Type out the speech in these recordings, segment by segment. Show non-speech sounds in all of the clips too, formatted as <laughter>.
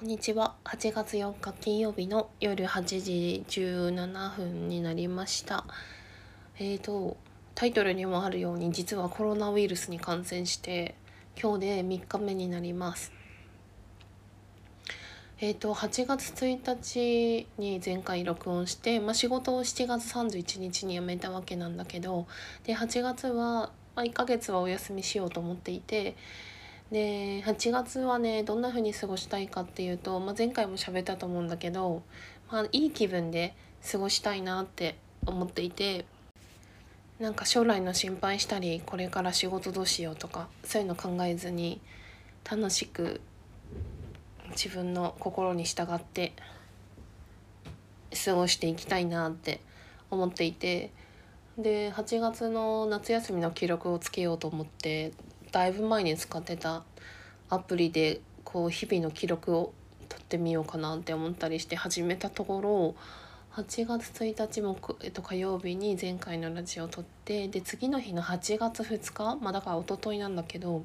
こんにちは。8月4日金曜日の夜8時17分になりました。えーと、タイトルにもあるように、実はコロナウイルスに感染して、今日で3日目になります。えーと、8月1日に前回録音して、まあ、仕事を7月31日に辞めたわけなんだけど、で、8月は、まあ、1ヶ月はお休みしようと思っていて、で8月はねどんな風に過ごしたいかっていうと、まあ、前回も喋ったと思うんだけど、まあ、いい気分で過ごしたいなって思っていてなんか将来の心配したりこれから仕事どうしようとかそういうの考えずに楽しく自分の心に従って過ごしていきたいなって思っていてで8月の夏休みの記録をつけようと思ってだいぶ前に使ってたアプリでこう日々の記録を取ってみようかなって思ったりして始めたところ8月1日も、えっと、火曜日に前回のラジオを撮ってで次の日の8月2日まあだから一昨日なんだけど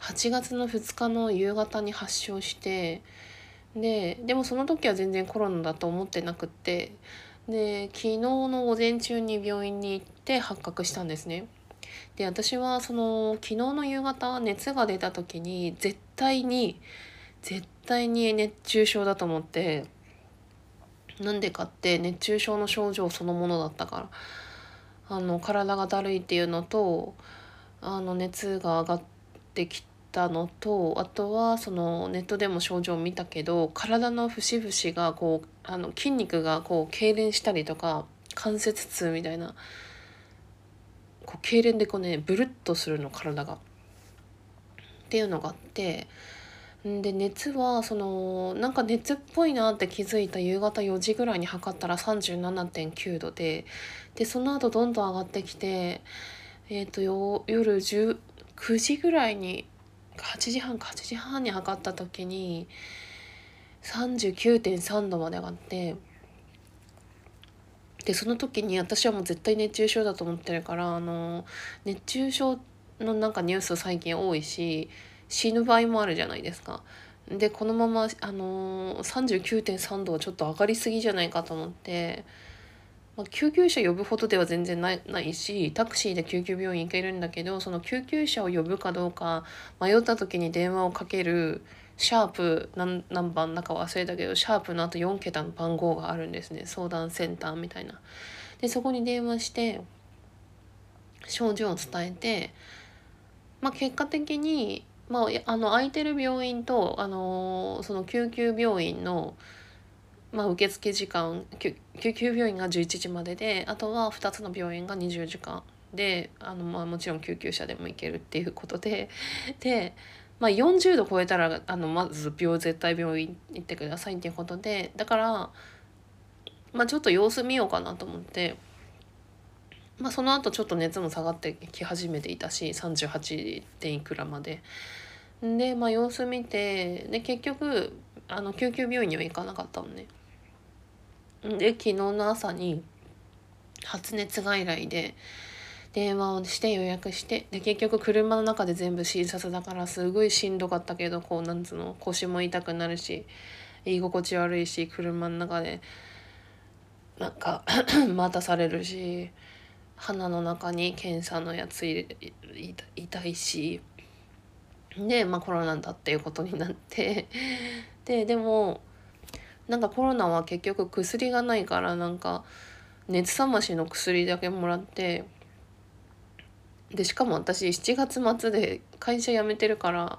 8月の2日の夕方に発症してででもその時は全然コロナだと思ってなくってで昨日の午前中に病院に行って発覚したんですね。で私はその昨日の夕方熱が出た時に絶対に絶対に熱中症だと思ってなんでかって熱中症の症状そのものだったから。あの体がだるいっていうのとあの熱が上がってきたのとあとはそのネットでも症状を見たけど体の節々がこうあの筋肉がこう痙攣したりとか関節痛みたいなこう痙攣でこうねブルッとするの体が。っていうのがあってで熱はそのなんか熱っぽいなって気づいた夕方4時ぐらいに測ったら37.9度ででその後どんどん上がってきて、えーと、よ夜9時ぐらいに8時半か8時半に測った時に39.3度まで上がって。でその時に私はもう絶対熱中症だと思ってるからあの熱中症のなんかニュース最近多いし死ぬ場合もあるじゃないですか。でこのままあの39.3度はちょっと上がりすぎじゃないかと思って、まあ、救急車呼ぶほどでは全然ないないしタクシーで救急病院行けるんだけどその救急車を呼ぶかどうか迷った時に電話をかけるシャープ何何番だか忘れたけどシャープのあと4桁の番号があるんですね相談センターみたいな。でそこに電話して症状を伝えて、まあ、結果的に、まあ、あの空いてる病院と、あのその救急病院の、まあ、受付時間救急病院が11時までであとは2つの病院が20時間であの、まあ、もちろん救急車でも行けるっていうことででまあ、40度超えたらあのまず病絶対病院行ってくださいっていうことでだから、まあ、ちょっと様子見ようかなと思って、まあ、その後ちょっと熱も下がってき始めていたし38点いくらまで。で、まあ、様子見てで結局あの救急病院には行かなかったのね。で昨日の朝に発熱外来で。電話をして予約してで結局車の中で全部診察だからすごいしんどかったけどこうなんつうの腰も痛くなるし居心地悪いし車の中でなんか <clears throat> 待たされるし鼻の中に検査のやつ入れ痛いしでまあコロナだっていうことになって <laughs> ででもなんかコロナは結局薬がないからなんか熱冷ましの薬だけもらって。でしかも私7月末で会社辞めてるから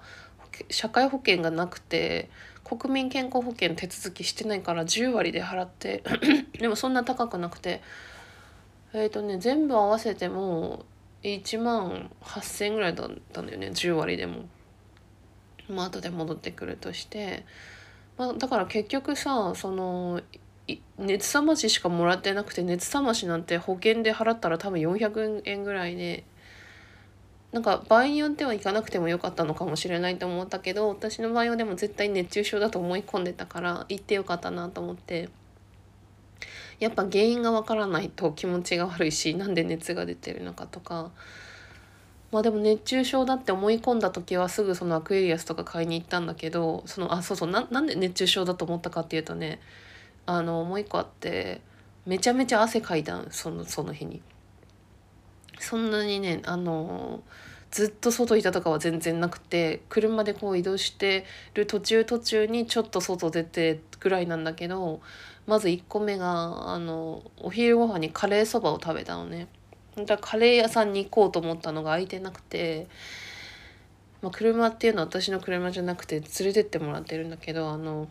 社会保険がなくて国民健康保険手続きしてないから10割で払って <clears throat> でもそんな高くなくてえっ、ー、とね全部合わせても1万8,000円ぐらいだったんだよね10割でも。まあ後で戻ってくるとして、まあ、だから結局さその熱冷まししかもらってなくて熱冷ましなんて保険で払ったら多分400円ぐらいでなんか場合によっては行かなくてもよかったのかもしれないと思ったけど私の場合はでも絶対熱中症だと思い込んでたから行ってよかったなと思ってやっぱ原因がわからないと気持ちが悪いしなんで熱が出てるのかとかまあでも熱中症だって思い込んだ時はすぐそのアクエリアスとか買いに行ったんだけどそのあそうそうなんで熱中症だと思ったかっていうとねあのもう一個あってめちゃめちゃ汗かいたそのその日に。そんなにねあのずっと外いたとかは全然なくて車でこう移動してる途中途中にちょっと外出てぐらいなんだけどまず1個目があのお昼ご飯にカレーそばを食べたのね。だカレー屋さんに行こうと思ったのが空いてなくて、まあ、車っていうのは私の車じゃなくて連れてってもらってるんだけどあの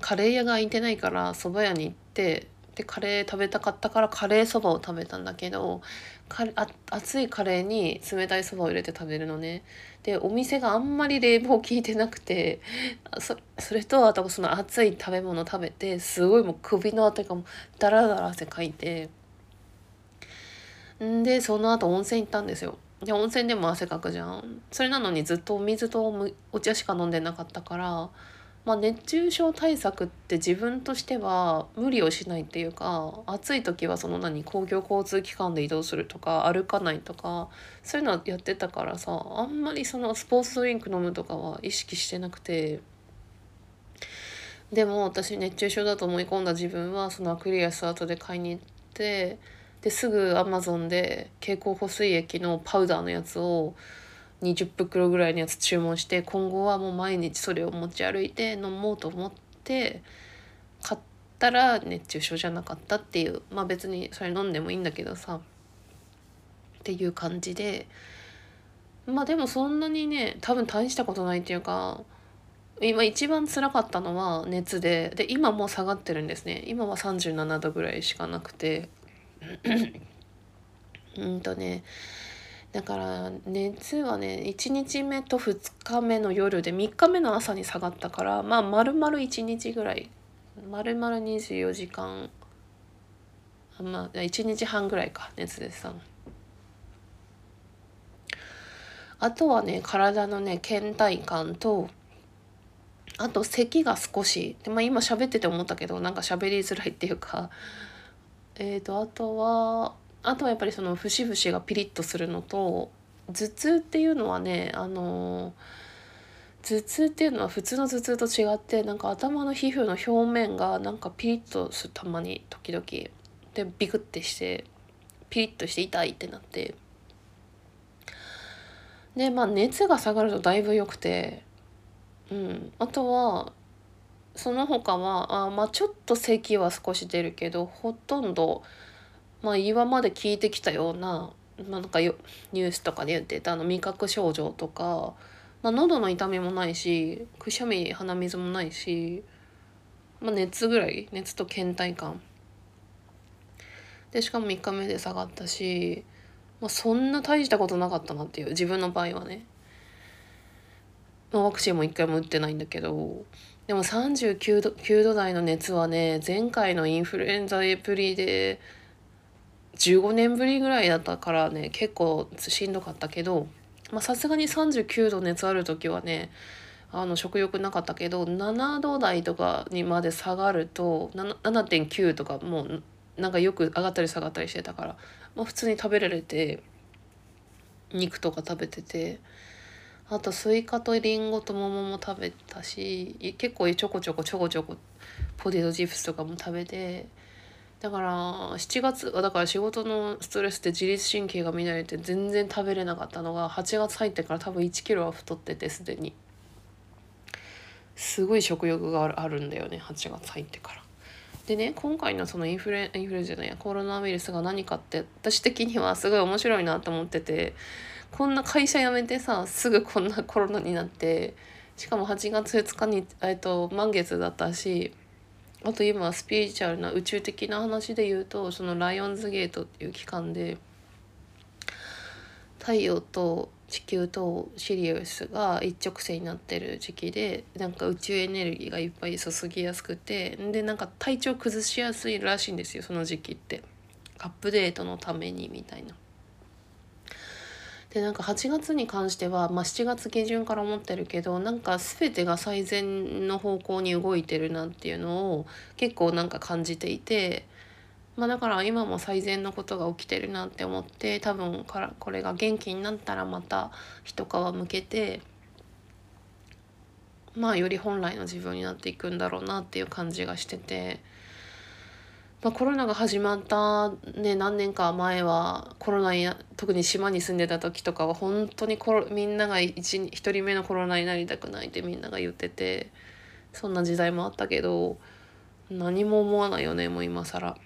カレー屋が空いてないから蕎麦屋に行ってでカレー食べたかったからカレーそばを食べたんだけどあ熱いカレーに冷たいそばを入れて食べるのね。でお店があんまり冷房効いてなくてそれとあとその熱い食べ物食べてすごいもう首のあたりがもダラダラ汗かいて。んでその後温泉行ったんですよ。で温泉でも汗かくじゃん。それなのにずっとお水とお茶しか飲んでなかったからまあ、熱中症対策って自分としては無理をしないっていうか暑い時はその何公共交通機関で移動するとか歩かないとかそういうのはやってたからさあんまりそのスポーツドリンク飲むとかは意識してなくて。でも私熱中症だと思い込んだ自分はそのアクリアス後で買いに行ってですぐアマゾンで経口補水液のパウダーのやつを20袋ぐらいのやつ注文して今後はもう毎日それを持ち歩いて飲もうと思って買ったら熱中症じゃなかったっていう。まあ別にそれ飲んでもいいんだけどさ。っていう感じで。まあでもそんなにね多分大したことないっていうか今一番辛かったのは熱で。で今もう下がってるんですね。今は37度ぐらいしかなくて。うんとねだから熱はね1日目と2日目の夜で3日目の朝に下がったからまあ丸々1日ぐらい丸々24時間まあ1日半ぐらいか熱でさあとはね体のね倦怠感とあと咳が少しで、まあ、今喋ってて思ったけどなんか喋りづらいっていうか。えっ、ー、とあとはあとはやっぱりその節々がピリッとするのと頭痛っていうのはねあの頭痛っていうのは普通の頭痛と違ってなんか頭の皮膚の表面がなんかピリッとするたまに時々。でビクってしてピリッとして痛いってなって。でまあ熱が下がるとだいぶ良くて。うん。あとはその他はあまあちょっと咳は少し出るけどほとんどまあ今まで聞いてきたような,、まあ、なんかニュースとかで言ってたあの味覚症状とか、まあ、喉の痛みもないしくしゃみ鼻水もないし、まあ、熱ぐらい熱と倦怠感。でしかも3日目で下がったし、まあ、そんな大したことなかったなっていう自分の場合はね、まあ、ワクチンも1回も打ってないんだけどでも39度 ,9 度台の熱はね前回のインフルエンザエプリで15年ぶりぐらいだったからね結構しんどかったけどさすがに39度熱ある時はねあの食欲なかったけど7度台とかにまで下がると7.9とかもうなんかよく上がったり下がったりしてたから、まあ、普通に食べられて肉とか食べててあとスイカとリンゴと桃も食べたし結構ちょこちょこちょこちょこポテトチップスとかも食べて。だから7月だから仕事のストレスで自律神経が乱れて全然食べれなかったのが8月入ってから多分1キロは太っててすでにすごい食欲があるんだよね8月入ってから。でね今回のそのインフルインフルエンザじゃないコロナウイルスが何かって私的にはすごい面白いなと思っててこんな会社辞めてさすぐこんなコロナになってしかも8月2日に、えっと、満月だったしあと今スピリチュアルな宇宙的な話で言うとそのライオンズゲートっていう期間で太陽と地球とシリウスが一直線になってる時期でなんか宇宙エネルギーがいっぱい注ぎやすくてでなんか体調崩しやすいらしいんですよその時期ってアップデートのためにみたいな。でなんか8月に関しては、まあ、7月下旬から思ってるけどなんか全てが最善の方向に動いてるなっていうのを結構なんか感じていてまあだから今も最善のことが起きてるなって思って多分からこれが元気になったらまた一皮向けてまあより本来の自分になっていくんだろうなっていう感じがしてて。まあ、コロナが始まった、ね、何年か前はコロナに特に島に住んでた時とかは本当にコロみんなが 1, 1人目のコロナになりたくないってみんなが言っててそんな時代もあったけど何も思わないよねもう今更。っ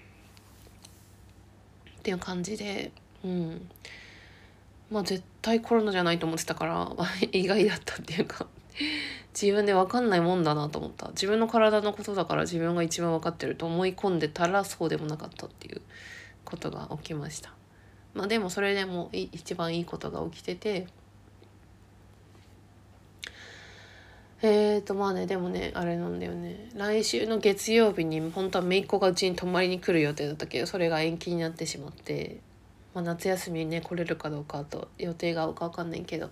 ていう感じでうん。まあ絶対コロナじゃないと思ってたから <laughs> 意外だったっていうか。自分で分かんないもんだなと思った。自分の体のことだから自分が一番分かってると思い込んでたらそうでもなかったっていうことが起きました。まあでもそれでも一番いいことが起きてて。えーとまあねでもねあれなんだよね。来週の月曜日に本当は姪っ子がうちに泊まりに来る予定だったけどそれが延期になってしまって、まあ、夏休みにね来れるかどうかと予定が合うか分かんないけど。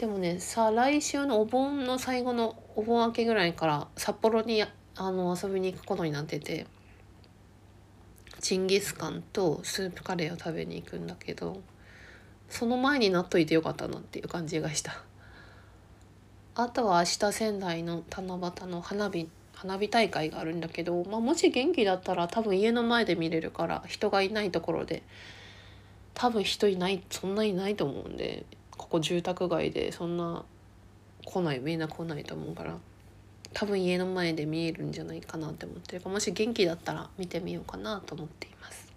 でもねさあ来週のお盆の最後のお盆明けぐらいから札幌にあの遊びに行くことになっててジンギスカンとスープカレーを食べに行くんだけどその前になっといてよかったなっていう感じがした。あとは明日仙台の七夕の花火花火大会があるんだけど、まあ、もし元気だったら多分家の前で見れるから人がいないところで多分人いないそんないないと思うんでここ住宅街でそんな来ないみんな来ないと思うから多分家の前で見えるんじゃないかなって思ってるかもし元気だったら見てみようかなと思っています。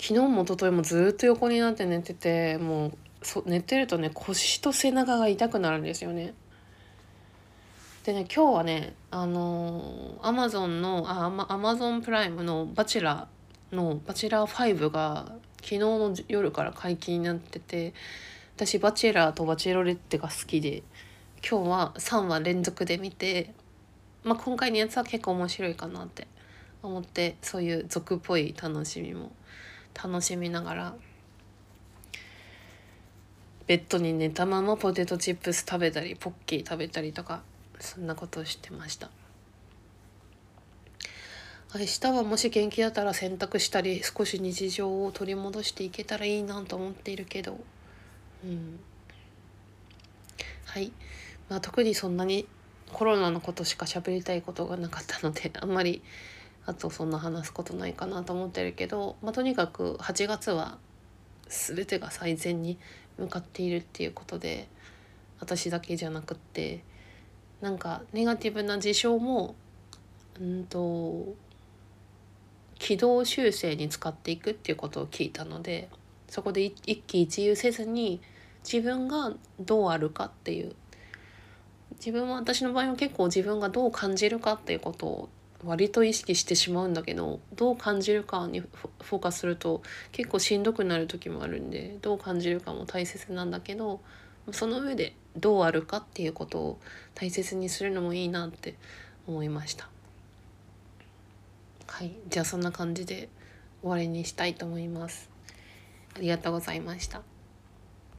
昨日も一昨日もずっと横になって寝ててもうそ寝てるとね腰と背中が痛くなるんですよね。でね今日はねあのアマゾンのあアマゾンプライムの「バチェラー」の「バチェラー5」が昨日の夜から解禁になってて私バチェラーとバチェロレッテが好きで今日は3話連続で見て、まあ、今回のやつは結構面白いかなって思ってそういう俗っぽい楽しみも楽しみながらベッドに寝たままポテトチップス食べたりポッキー食べたりとかそんなことをしてました。明日はもし元気だったら洗濯したり少し日常を取り戻していけたらいいなと思っているけど。うん。はい、まあ、特にそんなにコロナのことしか喋りたいことがなかったので <laughs> あんまりあとそんな話すことないかなと思ってるけど、まあ、とにかく8月は全てが最善に向かっているっていうことで私だけじゃなくってなんかネガティブな事象もうんと軌道修正に使っていくっていうことを聞いたのでそこで一喜一憂せずに自分がどうあるかっていう自分は私の場合は結構自分がどう感じるかっていうことを割と意識してしまうんだけどどう感じるかにフォーカスすると結構しんどくなる時もあるんでどう感じるかも大切なんだけどその上でどうあるかっていうことを大切にするのもいいなって思いました。はい。じゃあそんな感じで終わりにしたいと思います。ありがとうございました。